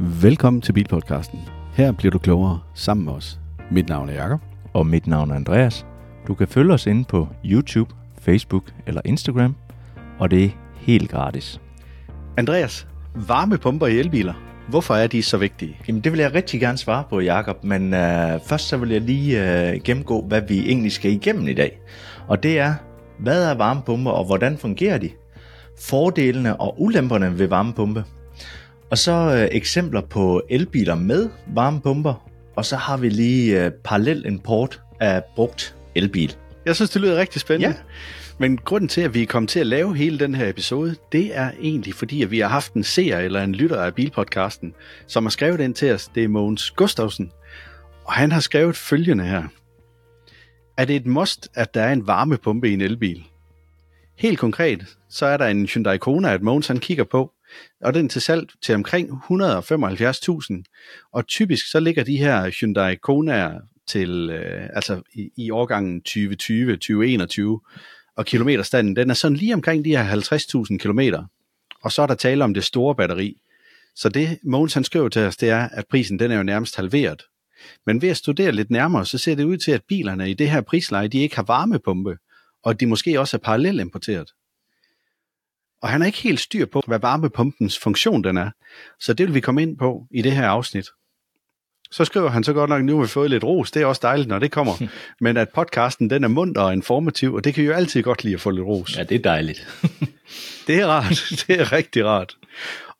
Velkommen til Bilpodcasten. Her bliver du klogere sammen med os. Mit navn er Jakob. Og mit navn er Andreas. Du kan følge os inde på YouTube, Facebook eller Instagram, og det er helt gratis. Andreas, varmepumper i elbiler. Hvorfor er de så vigtige? Jamen det vil jeg rigtig gerne svare på, Jakob, men øh, først så vil jeg lige øh, gennemgå, hvad vi egentlig skal igennem i dag. Og det er, hvad er varmepumper, og hvordan fungerer de? Fordelene og ulemperne ved varmepumpe. Og så øh, eksempler på elbiler med varmepumper, og så har vi lige øh, parallel import af brugt elbil. Jeg synes, det lyder rigtig spændende. Ja. Men grunden til, at vi er kommet til at lave hele den her episode, det er egentlig fordi, at vi har haft en seer eller en lytter af Bilpodcasten, som har skrevet ind til os. Det er Mogens Gustafsen. Og han har skrevet følgende her. Er det et must, at der er en varmepumpe i en elbil? Helt konkret, så er der en Hyundai Kona, at Mogens han kigger på, og den til salg til omkring 175.000. Og typisk så ligger de her Hyundai Konaer til, øh, altså i, i årgangen 2020, 2021, og kilometerstanden, den er sådan lige omkring de her 50.000 kilometer. Og så er der tale om det store batteri. Så det Mogens han skriver til os, det er, at prisen den er jo nærmest halveret. Men ved at studere lidt nærmere, så ser det ud til, at bilerne i det her prisleje, de ikke har varmepumpe, og de måske også er parallelt importeret. Og han er ikke helt styr på, hvad varmepumpens funktion den er. Så det vil vi komme ind på i det her afsnit. Så skriver han så godt nok, nu har vi fået lidt ros, det er også dejligt, når det kommer. Men at podcasten, den er munter og informativ, og det kan jo altid godt lide at få lidt ros. Ja, det er dejligt. det er rart, det er rigtig rart.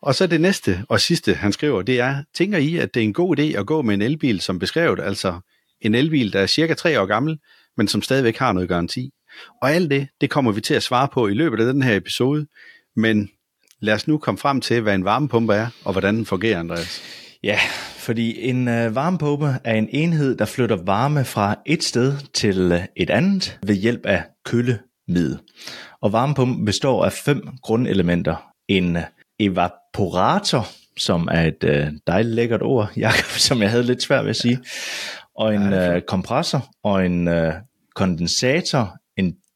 Og så det næste og sidste, han skriver, det er, tænker I, at det er en god idé at gå med en elbil som beskrevet, altså en elbil, der er cirka tre år gammel, men som stadigvæk har noget garanti? Og alt det, det kommer vi til at svare på i løbet af den her episode, men lad os nu komme frem til, hvad en varmepumpe er, og hvordan den fungerer, Andreas. Ja, fordi en øh, varmepumpe er en enhed, der flytter varme fra et sted til øh, et andet ved hjælp af kølemiddel. Og varmepumpen består af fem grundelementer. En øh, evaporator, som er et øh, dejligt lækkert ord, Jacob, som jeg havde lidt svært ved at sige, og en øh, kompressor, og en øh, kondensator, en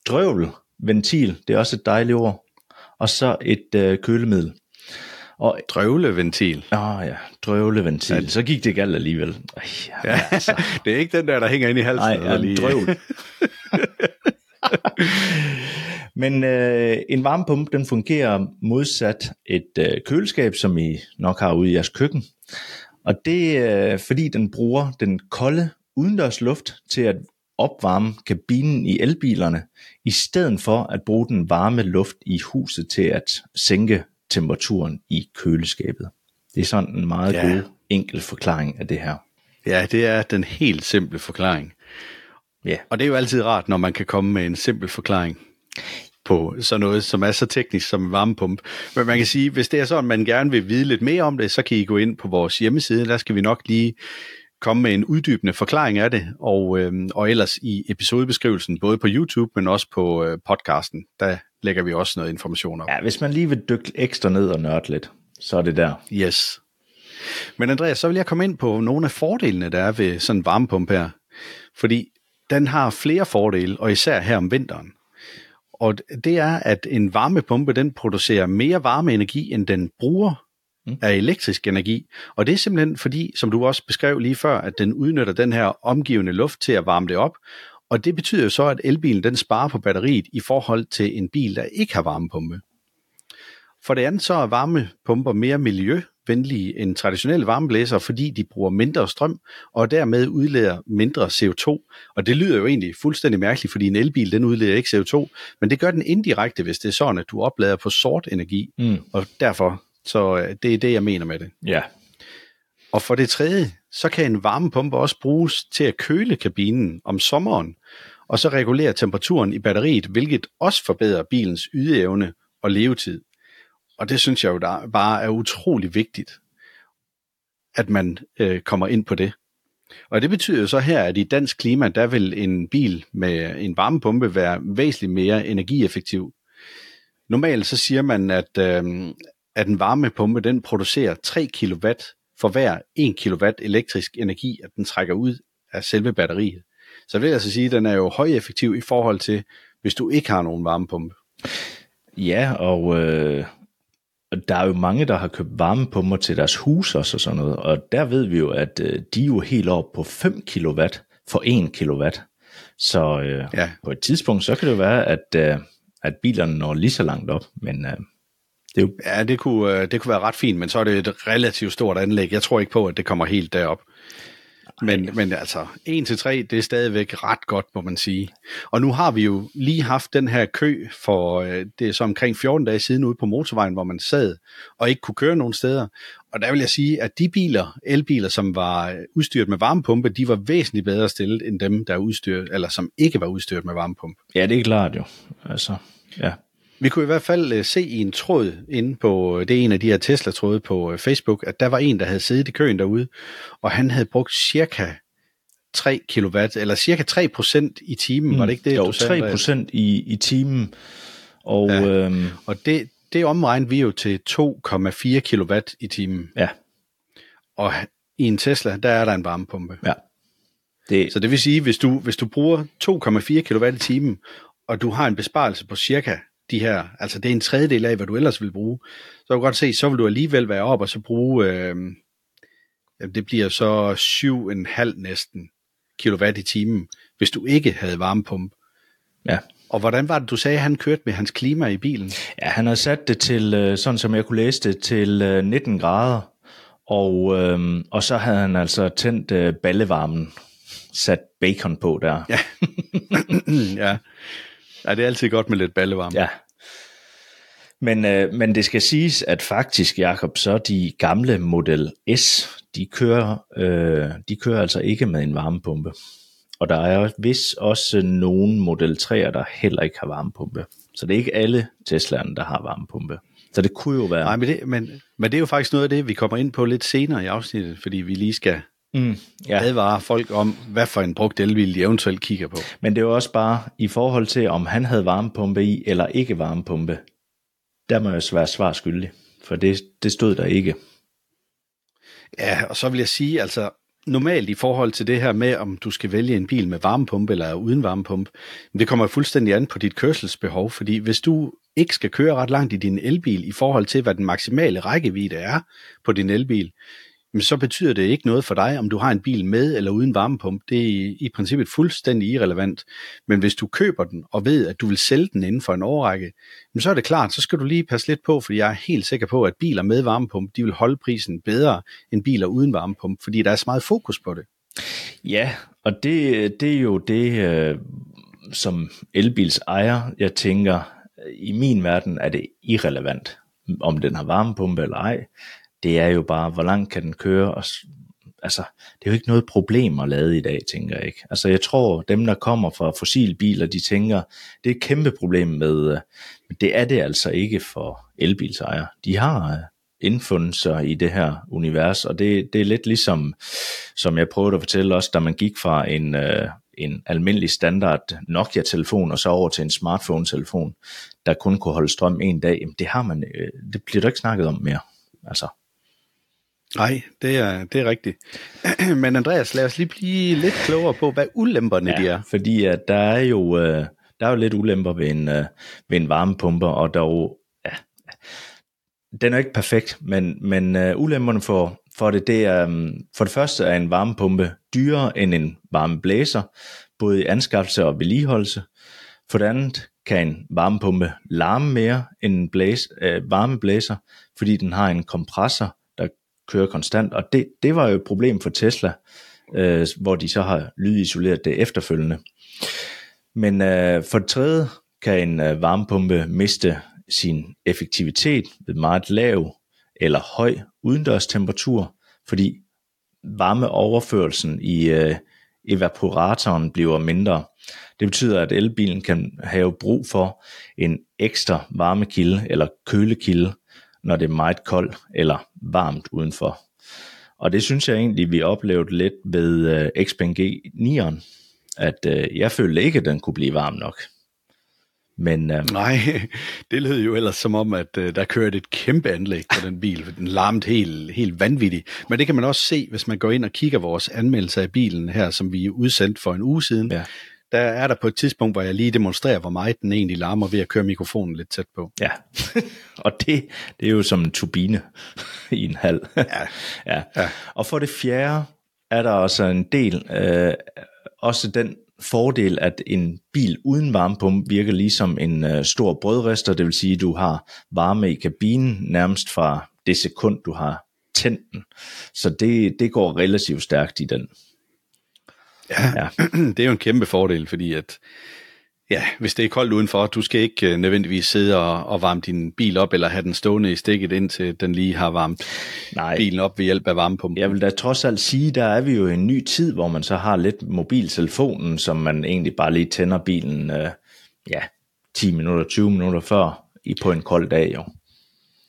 drøvelventil, det er også et dejligt ord, og så et øh, kølemiddel. Og, drøvleventil. Åh oh, ja, drøvleventil. Ja. Så gik det galt alligevel. Ej, ja, altså. det er ikke den der, der hænger ind i halsen. Nej, ja, lige... drøvl. Men øh, en varmepumpe, den fungerer modsat et øh, køleskab, som I nok har ude i jeres køkken. Og det er øh, fordi, den bruger den kolde udendørs luft til at opvarme kabinen i elbilerne, i stedet for at bruge den varme luft i huset til at sænke temperaturen i køleskabet. Det er sådan en meget ja. god, enkel forklaring af det her. Ja, det er den helt simple forklaring. Ja. Og det er jo altid rart, når man kan komme med en simpel forklaring på sådan noget, som er så teknisk som en varmepumpe. Men man kan sige, hvis det er sådan, man gerne vil vide lidt mere om det, så kan I gå ind på vores hjemmeside. Der skal vi nok lige komme med en uddybende forklaring af det, og, øh, og ellers i episodebeskrivelsen, både på YouTube, men også på øh, podcasten, der lægger vi også noget information op. Ja, hvis man lige vil dykke ekstra ned og nørde lidt, så er det der. Yes. Men Andreas, så vil jeg komme ind på nogle af fordelene, der er ved sådan en varmepumpe her. Fordi den har flere fordele, og især her om vinteren. Og det er, at en varmepumpe, den producerer mere varmeenergi, end den bruger mm. af elektrisk energi. Og det er simpelthen fordi, som du også beskrev lige før, at den udnytter den her omgivende luft til at varme det op. Og det betyder jo så, at elbilen den sparer på batteriet i forhold til en bil, der ikke har varmepumpe. For det andet så er varmepumper mere miljøvenlige end traditionelle varmeblæsere, fordi de bruger mindre strøm og dermed udleder mindre CO2. Og det lyder jo egentlig fuldstændig mærkeligt, fordi en elbil den udleder ikke CO2, men det gør den indirekte, hvis det er sådan, at du oplader på sort energi. Mm. Og derfor så øh, det er det, jeg mener med det. Ja. Og for det tredje, så kan en varmepumpe også bruges til at køle kabinen om sommeren, og så regulere temperaturen i batteriet, hvilket også forbedrer bilens ydeevne og levetid. Og det synes jeg jo der bare er utrolig vigtigt, at man øh, kommer ind på det. Og det betyder jo så her, at i dansk klima, der vil en bil med en varmepumpe være væsentligt mere energieffektiv. Normalt så siger man, at, øh, at en varmepumpe den producerer 3 kW for hver 1 kW elektrisk energi, at den trækker ud af selve batteriet. Så det vil altså sige, at den er jo højeffektiv i forhold til, hvis du ikke har nogen varmepumpe. Ja, og øh, der er jo mange, der har købt varmepumper til deres hus også og sådan noget, og der ved vi jo, at øh, de er jo helt op på 5 kW for 1 kW. Så øh, ja. på et tidspunkt, så kan det jo være, at, øh, at bilerne når lige så langt op, men øh, det er jo... Ja, det kunne, øh, det kunne være ret fint, men så er det et relativt stort anlæg. Jeg tror ikke på, at det kommer helt derop. Men, men altså, 1 til 3, det er stadigvæk ret godt, må man sige. Og nu har vi jo lige haft den her kø for, øh, det er så omkring 14 dage siden ude på motorvejen, hvor man sad og ikke kunne køre nogen steder. Og der vil jeg sige, at de biler, elbiler, som var udstyret med varmepumpe, de var væsentligt bedre stillet end dem, der er udstyret, eller som ikke var udstyret med varmepumpe. Ja, det er klart jo. Altså, ja. Vi kunne i hvert fald uh, se i en tråd inde på, øh, det er en af de her Tesla-tråde på uh, Facebook, at der var en, der havde siddet i køen derude, og han havde brugt cirka 3 kW, eller cirka 3% i timen, mm. var det ikke det, jo, du sagde? 3 i, i timen. Og, ja. øhm, og det, det omregner vi jo til 2,4 kW i timen. Ja. Og i en Tesla, der er der en varmepumpe. Ja. Det... Så det vil sige, hvis du, hvis du bruger 2,4 kW i timen, og du har en besparelse på cirka de her, altså det er en tredjedel af, hvad du ellers vil bruge, så kan du godt se, så vil du alligevel være op og så bruge, øh, det bliver så 7,5 næsten kilowatt i timen, hvis du ikke havde varmepumpe. Ja. Og hvordan var det, du sagde, at han kørte med hans klima i bilen? Ja, han har sat det til, øh, sådan som jeg kunne læse det, til 19 øh, grader. Og, øhm, og så havde han altså tændt øh, ballevarmen, sat bacon på der. Ja. ja. Ja, det er altid godt med lidt ballevarme. Ja. Men, øh, men det skal siges, at faktisk, Jakob, så de gamle Model S, de kører, øh, de kører altså ikke med en varmepumpe. Og der er vist også nogle Model 3'er, der heller ikke har varmepumpe. Så det er ikke alle Tesla'erne, der har varmepumpe. Så det kunne jo være... Nej, men det, men, men det er jo faktisk noget af det, vi kommer ind på lidt senere i afsnittet, fordi vi lige skal mm, ja. advare folk om, hvad for en brugt elbil de eventuelt kigger på. Men det er jo også bare i forhold til, om han havde varmepumpe i, eller ikke varmepumpe. Der må jeg være svar skyldig, for det, det stod der ikke. Ja, og så vil jeg sige, altså normalt i forhold til det her med, om du skal vælge en bil med varmepumpe eller uden varmepumpe, det kommer fuldstændig an på dit kørselsbehov, fordi hvis du ikke skal køre ret langt i din elbil i forhold til, hvad den maksimale rækkevidde er på din elbil, men så betyder det ikke noget for dig, om du har en bil med eller uden varmepump. Det er i, i princippet fuldstændig irrelevant. Men hvis du køber den og ved, at du vil sælge den inden for en årrække, så er det klart, så skal du lige passe lidt på, for jeg er helt sikker på, at biler med varmepump, de vil holde prisen bedre end biler uden varmepump, fordi der er så meget fokus på det. Ja, og det, det er jo det, øh, som elbils ejer, jeg tænker, i min verden er det irrelevant, om den har varmepumpe eller ej det er jo bare, hvor langt kan den køre, og altså, det er jo ikke noget problem at lade i dag, tænker jeg ikke. Altså, jeg tror, dem, der kommer fra fossilbiler, de tænker, det er et kæmpe problem med, øh, men det er det altså ikke for elbilsejere. De har øh, indfundet sig i det her univers, og det, det er lidt ligesom, som jeg prøvede at fortælle også, da man gik fra en, øh, en almindelig standard Nokia-telefon og så over til en smartphone-telefon, der kun kunne holde strøm en dag, jamen det har man, øh, det bliver der ikke snakket om mere. Altså, Nej, det er, det er rigtigt. Men Andreas, lad os lige blive lidt klogere på, hvad ulemperne ja, de er. fordi at der er jo øh, der er jo lidt ulemper ved en, øh, ved en varmepumpe, og der er jo, ja, den er ikke perfekt, men, men uh, ulemperne for, for det, det er, um, for det første er en varmepumpe dyrere end en varmeblæser, både i anskaffelse og vedligeholdelse. For det andet kan en varmepumpe larme mere end en blæs, uh, varmeblæser, fordi den har en kompressor, kører konstant, og det, det var jo et problem for Tesla, øh, hvor de så har lydisoleret det efterfølgende. Men øh, for det tredje kan en øh, varmepumpe miste sin effektivitet ved meget lav eller høj udendørstemperatur, fordi varmeoverførelsen i øh, evaporatoren bliver mindre. Det betyder, at elbilen kan have brug for en ekstra varmekilde eller kølekilde, når det er meget koldt eller varmt udenfor. Og det synes jeg egentlig, vi oplevede lidt ved uh, Xpeng G9'eren, at uh, jeg følte ikke, at den kunne blive varm nok. Men, uh, Nej, det lød jo ellers som om, at uh, der kørte et kæmpe anlæg på den bil, den larmede helt, helt vanvittigt. Men det kan man også se, hvis man går ind og kigger vores anmeldelse af bilen her, som vi udsendt for en uge siden. Ja. Der er der på et tidspunkt, hvor jeg lige demonstrerer, hvor meget den egentlig larmer ved at køre mikrofonen lidt tæt på. Ja, og det, det er jo som en turbine i en hal. Ja. ja. Ja. Og for det fjerde er der også en del, øh, også den fordel, at en bil uden varmepumpe virker ligesom en øh, stor brødrester, det vil sige, at du har varme i kabinen nærmest fra det sekund, du har tændt den. Så det, det går relativt stærkt i den. Ja, Ja. det er jo en kæmpe fordel, fordi at, ja, hvis det er koldt udenfor, du skal ikke øh, nødvendigvis sidde og, og varme din bil op, eller have den stående i stikket, indtil den lige har varmet Nej, bilen op ved hjælp af varmepumpen. Jeg vil da trods alt sige, der er vi jo i en ny tid, hvor man så har lidt mobiltelefonen, som man egentlig bare lige tænder bilen, øh, ja, 10 minutter, 20 minutter før i på en kold dag jo.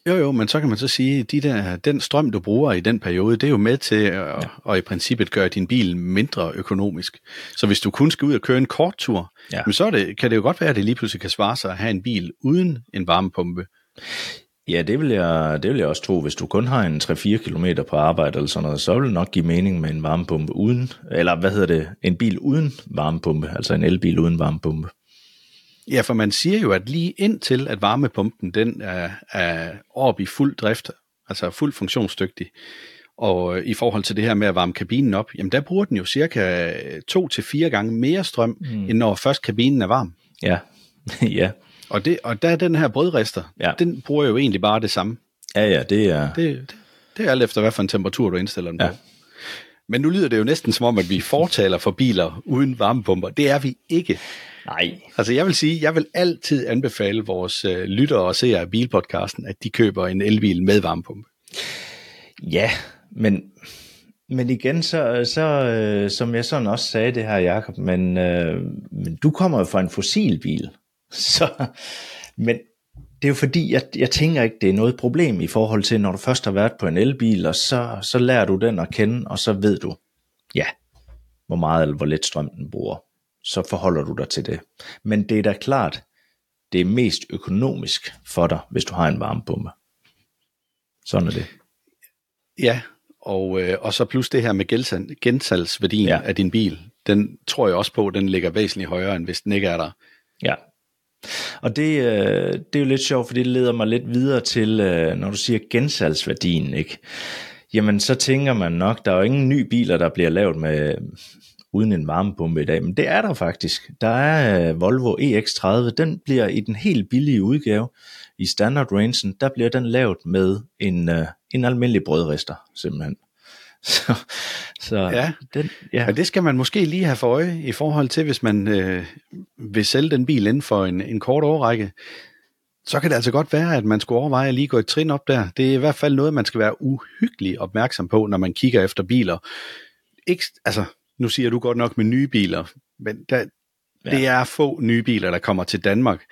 Jo, jo, men så kan man så sige, at de der, den strøm, du bruger i den periode, det er jo med til at, ja. at i princippet gøre din bil mindre økonomisk. Så hvis du kun skal ud og køre en kort tur, ja. men så er det, kan det jo godt være, at det lige pludselig kan svare sig at have en bil uden en varmepumpe. Ja, det vil, jeg, det vil jeg også tro. Hvis du kun har en 3-4 km på arbejde eller sådan noget, så vil det nok give mening med en varmepumpe uden, eller hvad hedder det, en bil uden varmepumpe, altså en elbil uden varmepumpe. Ja, for man siger jo, at lige indtil at varmepumpen den er, er oppe i fuld drift, altså fuldt funktionsdygtig, og øh, i forhold til det her med at varme kabinen op, jamen der bruger den jo cirka to til fire gange mere strøm, mm. end når først kabinen er varm. Ja, ja, Og, det, og der er den her brødrester, Ja. den bruger jo egentlig bare det samme. ja, ja, det er, Det, det, det er alt efter, hvad for en temperatur du indstiller den Ja. på. Men nu lyder det jo næsten som om, at vi fortaler for biler uden varmepumper. Det er vi ikke. Nej, Altså jeg vil sige, jeg vil altid anbefale vores øh, lyttere og seere af bilpodcasten, at de køber en elbil med varmepumpe. Ja, men, men igen, så, så øh, som jeg sådan også sagde det her, Jacob, men, øh, men du kommer jo fra en fossilbil. Så, men det er jo fordi, jeg, jeg tænker ikke, det er noget problem i forhold til, når du først har været på en elbil, og så, så lærer du den at kende, og så ved du, ja, hvor meget eller hvor lidt strøm den bruger. Så forholder du dig til det. Men det er da klart, det er mest økonomisk for dig, hvis du har en varmepumpe. Sådan er det. Ja, og, øh, og så plus det her med gensal- gensalgsværdien Ja. ja. af din bil, den tror jeg også på, den ligger væsentligt højere, end hvis den ikke er der. Ja. Og det, øh, det er jo lidt sjovt, for det leder mig lidt videre til, øh, når du siger gensalgsværdien, ikke? Jamen, så tænker man nok, der er jo ingen nye biler, der bliver lavet med uden en varmepumpe i dag, men det er der faktisk. Der er øh, Volvo EX30, den bliver i den helt billige udgave, i standard rangen, der bliver den lavet med en, øh, en almindelig brødrester, simpelthen. Så, så Ja. den, ja. Men det skal man måske lige have for øje i forhold til, hvis man øh, vil sælge den bil inden for en, en kort årrække. Så kan det altså godt være, at man skulle overveje at lige gå et trin op der. Det er i hvert fald noget, man skal være uhyggelig opmærksom på, når man kigger efter biler. Ikke, altså, nu siger du godt nok med nye biler, men der, Ja. det er få nye biler, der kommer til Danmark,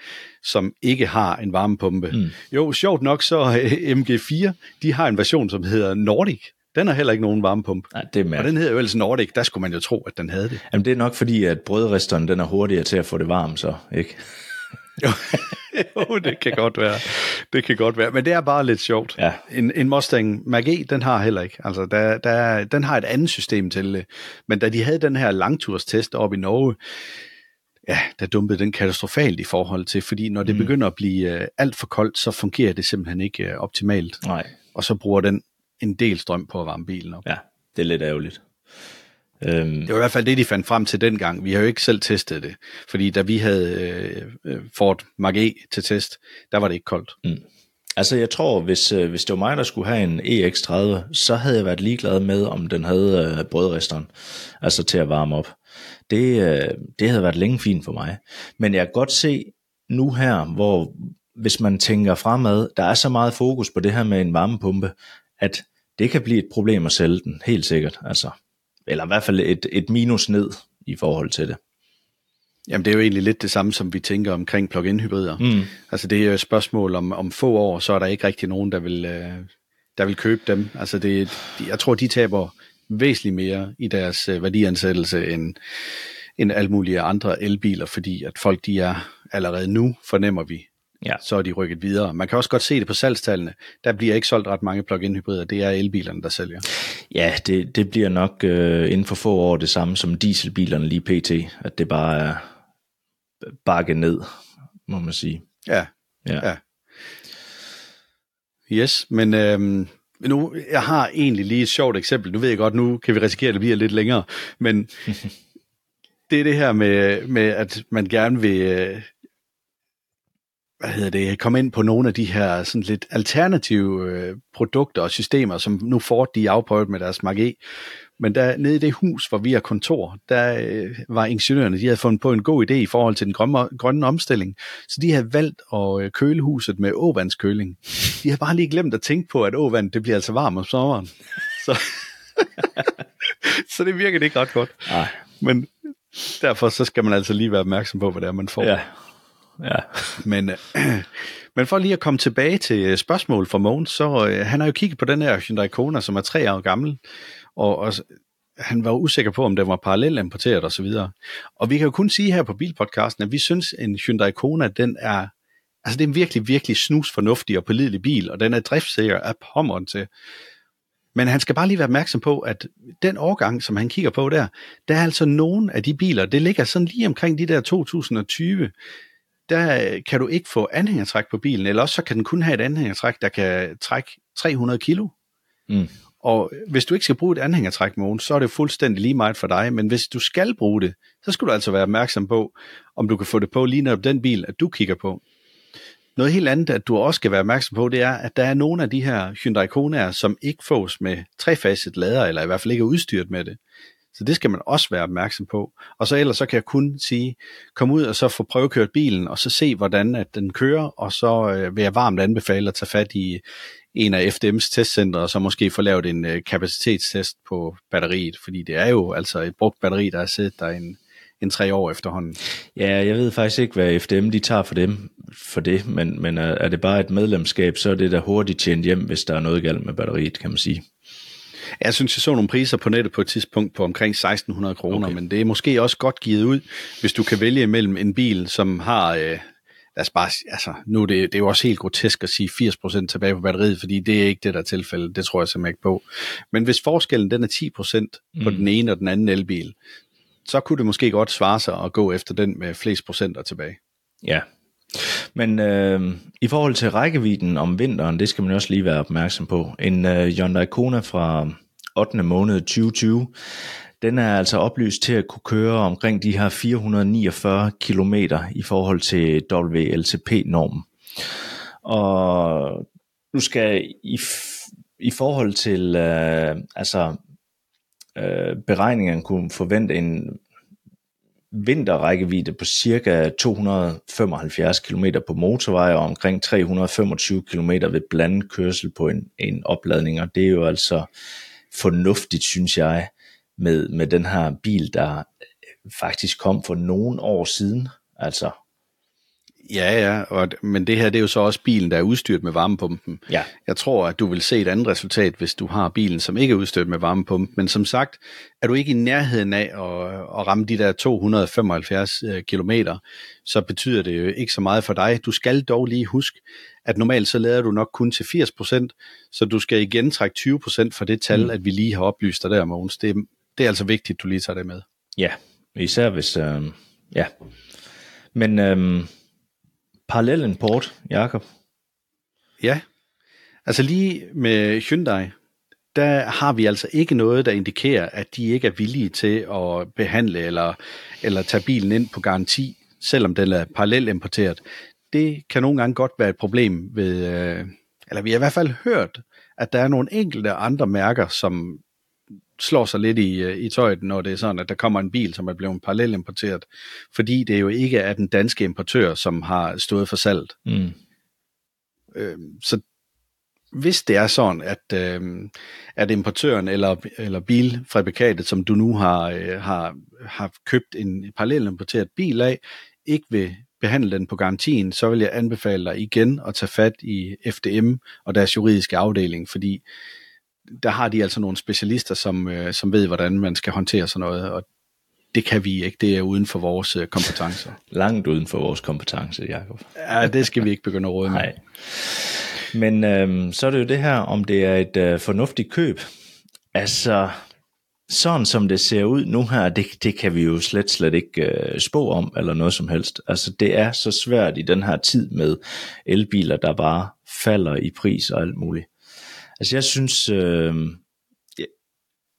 som ikke har en varmepumpe. Mm. Jo, sjovt nok så øh, MG4, de har en version, som hedder Nordic. Den har heller ikke nogen varmepumpe. Nej, det er Og den hedder jo ellers Nordic, der skulle man jo tro, at den havde det. Jamen det er nok fordi, at brødresteren den er hurtigere til at få det varmt så, ikke? jo, det kan godt være. Det kan godt være, men det er bare lidt sjovt. Ja. En, en Mustang Mach-E, den har heller ikke. Altså, der, der, den har et andet system til det. Men da de havde den her langturstest op i Norge, ja, der dumpede den katastrofalt i forhold til, fordi når det Mm. mm. begynder at blive øh, alt for koldt, så fungerer det simpelthen ikke øh, optimalt. Nej. Og så bruger den en del strøm på at varme bilen op. Ja, det er lidt ærgerligt. Øhm, Det var i hvert fald det, de fandt frem til dengang. Vi har jo ikke selv testet det. Fordi da vi havde øh, øh, Ford Mach-E til test, der var det ikke koldt. altså jeg tror, hvis, øh, hvis det var mig, der skulle have en EX30, så havde jeg været ligeglad med, om den havde øh, brødresteren, altså til at varme op. Det, øh, det havde været længe fint for mig. Men jeg kan godt se nu her, hvor hvis man tænker fremad, der er så meget fokus på det her med en varmepumpe, at det kan blive et problem at sælge den, helt sikkert. Altså, eller i hvert fald et, et minus ned i forhold til det. Jamen det er jo egentlig lidt det samme, som vi tænker omkring plug-in hybrider. Mm. Altså det er jo et spørgsmål om, om få år, så er der ikke rigtig nogen, der vil, øh, der vil købe dem. Altså det, de, jeg tror, de taber væsentligt mere i deres øh, værdiansættelse end, end alle mulige andre elbiler, fordi at folk de er allerede nu, fornemmer vi, Ja. så er de rykket videre. Man kan også godt se det på salgstallene. Der bliver ikke solgt ret mange plug-in hybrider. Det er elbilerne, der sælger. Ja, det, det bliver nok øh, inden for få år det samme som dieselbilerne lige pt. At det bare er bakke ned, må man sige. Ja, Ja. Ja. yes. Men øhm, nu, jeg har egentlig lige et sjovt eksempel. Nu ved jeg godt, nu kan vi risikere, at det bliver lidt længere. Men det er det her med, med at man gerne vil... hvad hedder det, komme ind på nogle af de her sådan lidt alternative øh, produkter og systemer, som nu Ford de afprøvet med deres Mark E. Men der nede i det hus, hvor vi har kontor, der øh, var ingeniørerne, de havde fundet på en god idé i forhold til den grønne, grønne omstilling. Så de havde valgt at øh, køle huset med åvandskøling. De har bare lige glemt at tænke på, at åvand, det bliver altså varmt om sommeren. Så, så det virker det ikke ret godt. Nej. Men derfor så skal man altså lige være opmærksom på, hvad det er, man får. Ja. Ja. Men, øh, men for lige at komme tilbage til spørgsmålet spørgsmål fra Mogens, så øh, han har jo kigget på den her Hyundai Kona, som er tre år gammel, og, og han var usikker på, om den var parallelt importeret og så videre. Og vi kan jo kun sige her på Bilpodcasten, at vi synes, en Hyundai Kona, den er, altså det er en virkelig, virkelig snusfornuftig og pålidelig bil, og den er driftsikker af pommeren til. Men han skal bare lige være opmærksom på, at den årgang, som han kigger på der, der er altså nogen af de biler, det ligger sådan lige omkring de der 2020, der øh, kan du ikke få anhængertræk på bilen, eller også så kan den kun have et anhængertræk, der kan trække 300 kilo. Mm. Og hvis du ikke skal bruge et anhængertræk, Mogens, så er det fuldstændig lige meget for dig. Men hvis du skal bruge det, så skal du altså være opmærksom på, om du kan få det på lige netop den bil, at du kigger på. Noget helt andet, at du også skal være opmærksom på, det er, at der er nogle af de her Hyundai Konaer, som ikke fås med trefaset lader, eller i hvert fald ikke er udstyret med det. Så det skal man også være opmærksom på. Og så ellers så kan jeg kun sige, kom ud og så få prøvekørt bilen, og så se, hvordan at den kører, og så øh, vil jeg varmt anbefale at tage fat i en af FDM's testcentre, og så måske få lavet en øh, kapacitetstest på batteriet, fordi det er jo altså et brugt batteri, der er siddet der en, en tre år efterhånden. Ja, jeg ved faktisk ikke, hvad FDM de tager for dem for det, men, men er er det bare et medlemskab, så er det da hurtigt tjent hjem, hvis der er noget galt med batteriet, kan man sige. Jeg synes, jeg så nogle priser på nettet på et tidspunkt på omkring 1600 kroner, Okay. men det er måske også godt givet ud, hvis du kan vælge imellem en bil, som har, øh, lad os bare, altså nu er det, det er jo også helt grotesk at sige 80% tilbage på batteriet, fordi det er ikke det, der er tilfældet, det tror jeg simpelthen ikke på. Men hvis forskellen den er 10% på Mm. den ene og den anden elbil, så kunne det måske godt svare sig at gå efter den med flest procenter tilbage. Ja. Men øh, i forhold til rækkevidden om vinteren, det skal man også lige være opmærksom på. En øh, Hyundai Kona fra 8. måned 2020, den er altså oplyst til at kunne køre omkring de her 449 km i forhold til WLTP-normen. Og du skal i, f- i forhold til øh, altså øh, beregningerne kunne forvente en vinterrækkevidde på cirka 275 km på motorvej og omkring 325 km ved blandet kørsel på en, en opladning, og det er jo altså fornuftigt, synes jeg, med, med den her bil, der øh, faktisk kom for nogle år siden. Altså, Ja, ja, og, men det her det er jo så også bilen, der er udstyret med varmepumpen. ja, Jeg tror, at du vil se et andet resultat, hvis du har bilen, som ikke er udstyret med varmepumpe. Men som sagt, er du ikke i nærheden af at, at ramme de der 275 øh, kilometer, så betyder det jo ikke så meget for dig. Du skal dog lige huske, at normalt så lader du nok kun til 80%, så du skal igen trække 20% for det tal, Mm. at vi lige har oplyst dig der, Mogens. Det, er- det er altså vigtigt, at du lige tager det med. ja, især hvis, øh, ja. Men øh, parallel import, Jakob, Ja, altså lige med Hyundai, der har vi altså ikke noget, der indikerer, at de ikke er villige til at behandle eller, eller tage bilen ind på garanti, selvom den er parallel importeret. Det kan nogle gange godt være et problem ved, øh, eller vi har i hvert fald hørt, at der er nogle enkelte andre mærker, som slår sig lidt i, øh, i tøjet, når det er sådan, at der kommer en bil, som er blevet parallelt importeret, fordi det jo ikke er den danske importør, som har stået for salget. mm, Øh, så hvis det er sådan, at, øh, at importøren eller, eller bilfabrikatet, som du nu har, øh, har, har købt en parallelt importeret bil af, ikke vil behandle den på garantien, så vil jeg anbefale dig igen at tage fat i FDM og deres juridiske afdeling, fordi der har de altså nogle specialister, som, øh, som ved, hvordan man skal håndtere sådan noget, og det kan vi ikke. Det er uden for vores øh, kompetencer. Langt uden for vores kompetence, Jacob. Ja, det skal vi ikke begynde at råde med. Nej. Men øhm, så er det jo det her, om det er et øh, fornuftigt køb. Altså, sådan som det ser ud nu her, det, det kan vi jo slet, slet ikke øh, spå om, eller noget som helst. Altså, det er så svært i den her tid med elbiler, der bare falder i pris og alt muligt. Altså, jeg synes, øh,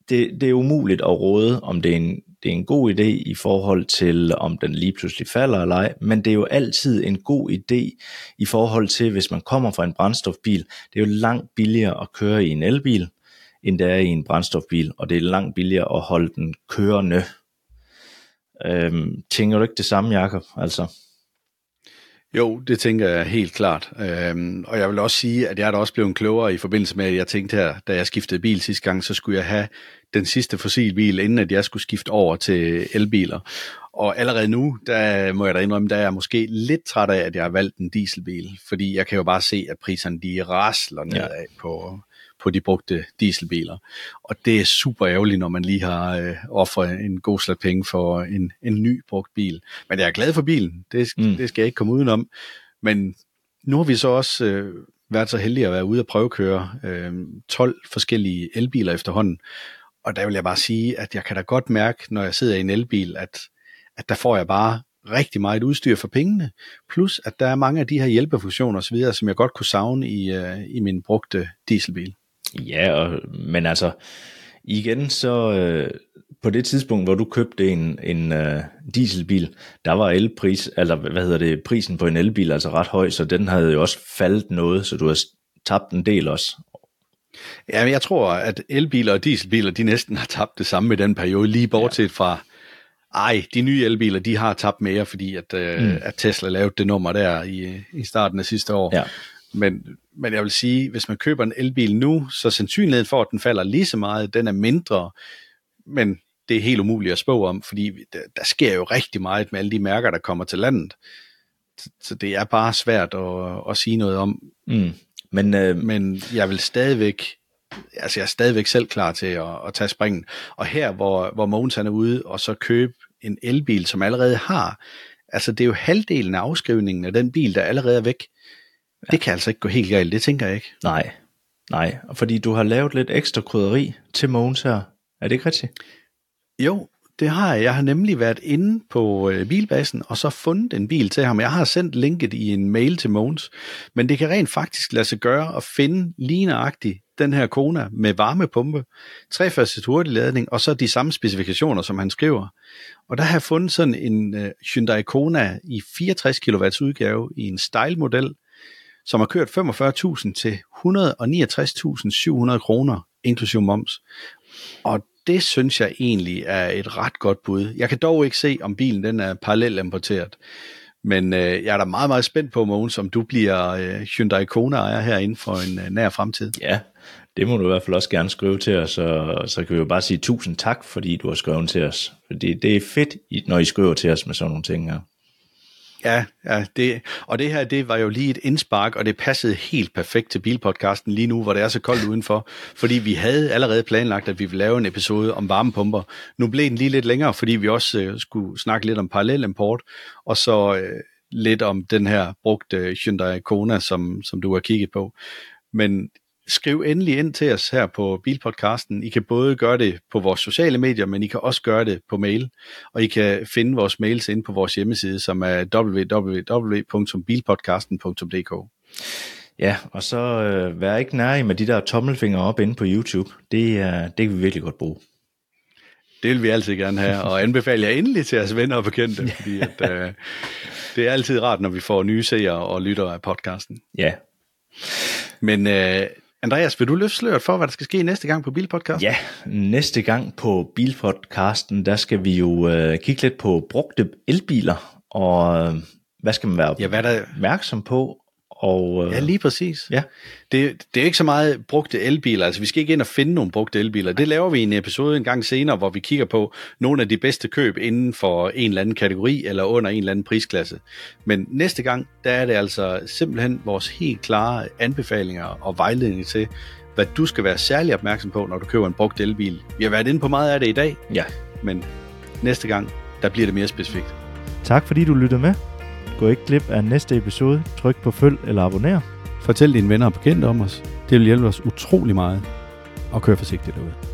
det, det er umuligt at råde, om det er, en, det er en god idé i forhold til, om den lige pludselig falder eller ej, men det er jo altid en god idé i forhold til, hvis man kommer fra en brændstofbil. Det er jo langt billigere at køre i en elbil, end det er i en brændstofbil, og det er langt billigere at holde den kørende. Øhm, tænker du ikke det samme, Jacob? Altså? Jo, det tænker jeg helt klart. Øhm, og jeg vil også sige, at jeg er da også blevet klogere i forbindelse med, at jeg tænkte her, da jeg skiftede bil sidste gang, så skulle jeg have den sidste fossilbil, inden at jeg skulle skifte over til elbiler. Og allerede nu, der må jeg da indrømme, der er jeg måske lidt træt af, at jeg har valgt en dieselbil, fordi jeg kan jo bare se, at priserne de rasler nedad ja. på, på de brugte dieselbiler. Og det er super ærgerligt, når man lige har øh, offret en god slat penge for en, en ny brugt bil. Men jeg er glad for bilen, det, mm. det skal jeg ikke komme udenom. Men nu har vi så også øh, været så heldige at være ude og prøvekøre øh, 12 forskellige elbiler efterhånden. Og der vil jeg bare sige, at jeg kan da godt mærke, når jeg sidder i en elbil, at, at der får jeg bare rigtig meget udstyr for pengene, plus at der er mange af de her hjælpefunktioner osv., som jeg godt kunne savne i, uh, i min brugte dieselbil. Ja, og, men altså, igen så, øh, på det tidspunkt, hvor du købte en, en øh, dieselbil, der var elpris, eller hvad hedder det, prisen på en elbil altså ret høj, så den havde jo også faldet noget, så du har tabt en del også. Ja, men jeg tror, at elbiler og dieselbiler, de næsten har tabt det samme i den periode, lige bortset ja. fra, ej, de nye elbiler, de har tabt mere, fordi at, øh, mm. at Tesla lavede det nummer der i, i starten af sidste år. Ja. Men, men jeg vil sige, hvis man køber en elbil nu, så sandsynligheden for, at den falder lige så meget, den er mindre, men det er helt umuligt at spå om, fordi der, der sker jo rigtig meget med alle de mærker, der kommer til landet. Så, så det er bare svært at, at sige noget om. Mm. Men, øh... men jeg vil stadigvæk altså jeg er stadigvæk selv klar til at, at tage springen. Og her, hvor, hvor Mogens han er ude og så købe en elbil, som allerede har, altså det er jo halvdelen af afskrivningen af den bil, der allerede er væk. Det kan altså ikke gå helt galt, det tænker jeg ikke. Nej, nej, fordi du har lavet lidt ekstra krydderi til Mogens her. Er det ikke rigtigt? Jo, det har jeg. Jeg har nemlig været inde på øh, bilbasen og så fundet en bil til ham. Jeg har sendt linket i en mail til Mogens, men det kan rent faktisk lade sig gøre at finde lige nøjagtigt den her Kona med varmepumpe, trefaset hurtig ladning og så de samme specifikationer, som han skriver. Og der har jeg fundet sådan en uh, Hyundai Kona i 64 kW udgave i en style model, som har kørt 45.000 til 169.700 kroner, inklusive moms. Og det synes jeg egentlig er et ret godt bud. Jeg kan dog ikke se, om bilen den er parallelt importeret. Men øh, jeg er da meget, meget spændt på, Mogens, om du bliver øh, Hyundai Kona-ejer herinde for en øh, nær fremtid. Ja, det må du i hvert fald også gerne skrive til os, og så kan vi jo bare sige tusind tak, fordi du har skrevet til os. Fordi det er fedt, når I skriver til os med sådan nogle ting her. Ja, ja det, og det her, det var jo lige et indspark, og det passede helt perfekt til bilpodcasten lige nu, hvor det er så koldt udenfor, fordi vi havde allerede planlagt, at vi ville lave en episode om varmepumper. Nu blev den lige lidt længere, fordi vi også øh, skulle snakke lidt om parallelimport, og så øh, lidt om den her brugte øh, Hyundai Kona, som, som du har kigget på. Men skriv endelig ind til os her på Bilpodcasten. I kan både gøre det på vores sociale medier, men I kan også gøre det på mail. Og I kan finde vores mails ind på vores hjemmeside, som er www.bilpodcasten.dk. Ja, og så øh, vær ikke nær med de der tommelfingre op inde på YouTube. Det, er, det kan vi virkelig godt bruge. Det vil vi altid gerne have, og anbefale jer endelig til jeres venner og bekendte, fordi at, øh, det er altid rart, når vi får nye seere og lytter af podcasten. Ja. Men øh, Andreas, vil du løfte sløret for, hvad der skal ske næste gang på Bilpodcast? Ja, næste gang på Bilpodcasten, der skal vi jo øh, kigge lidt på brugte elbiler, og øh, hvad skal man være ja, hvad der... opmærksom på, og, øh, ja, lige præcis. Ja. Det, det er ikke så meget brugte elbiler, altså vi skal ikke ind og finde nogle brugte elbiler. Det laver vi i en episode en gang senere, hvor vi kigger på nogle af de bedste køb inden for en eller anden kategori eller under en eller anden prisklasse. Men næste gang, der er det altså simpelthen vores helt klare anbefalinger og vejledning til, hvad du skal være særlig opmærksom på, når du køber en brugt elbil. Vi har været inde på meget af det i dag, ja. men næste gang, der bliver det mere specifikt. Tak fordi du lyttede med. Gå ikke glip af næste episode. Tryk på følg eller abonner. Fortæl dine venner og bekendte om os. Det vil hjælpe os utrolig meget. Og kør forsigtigt derude.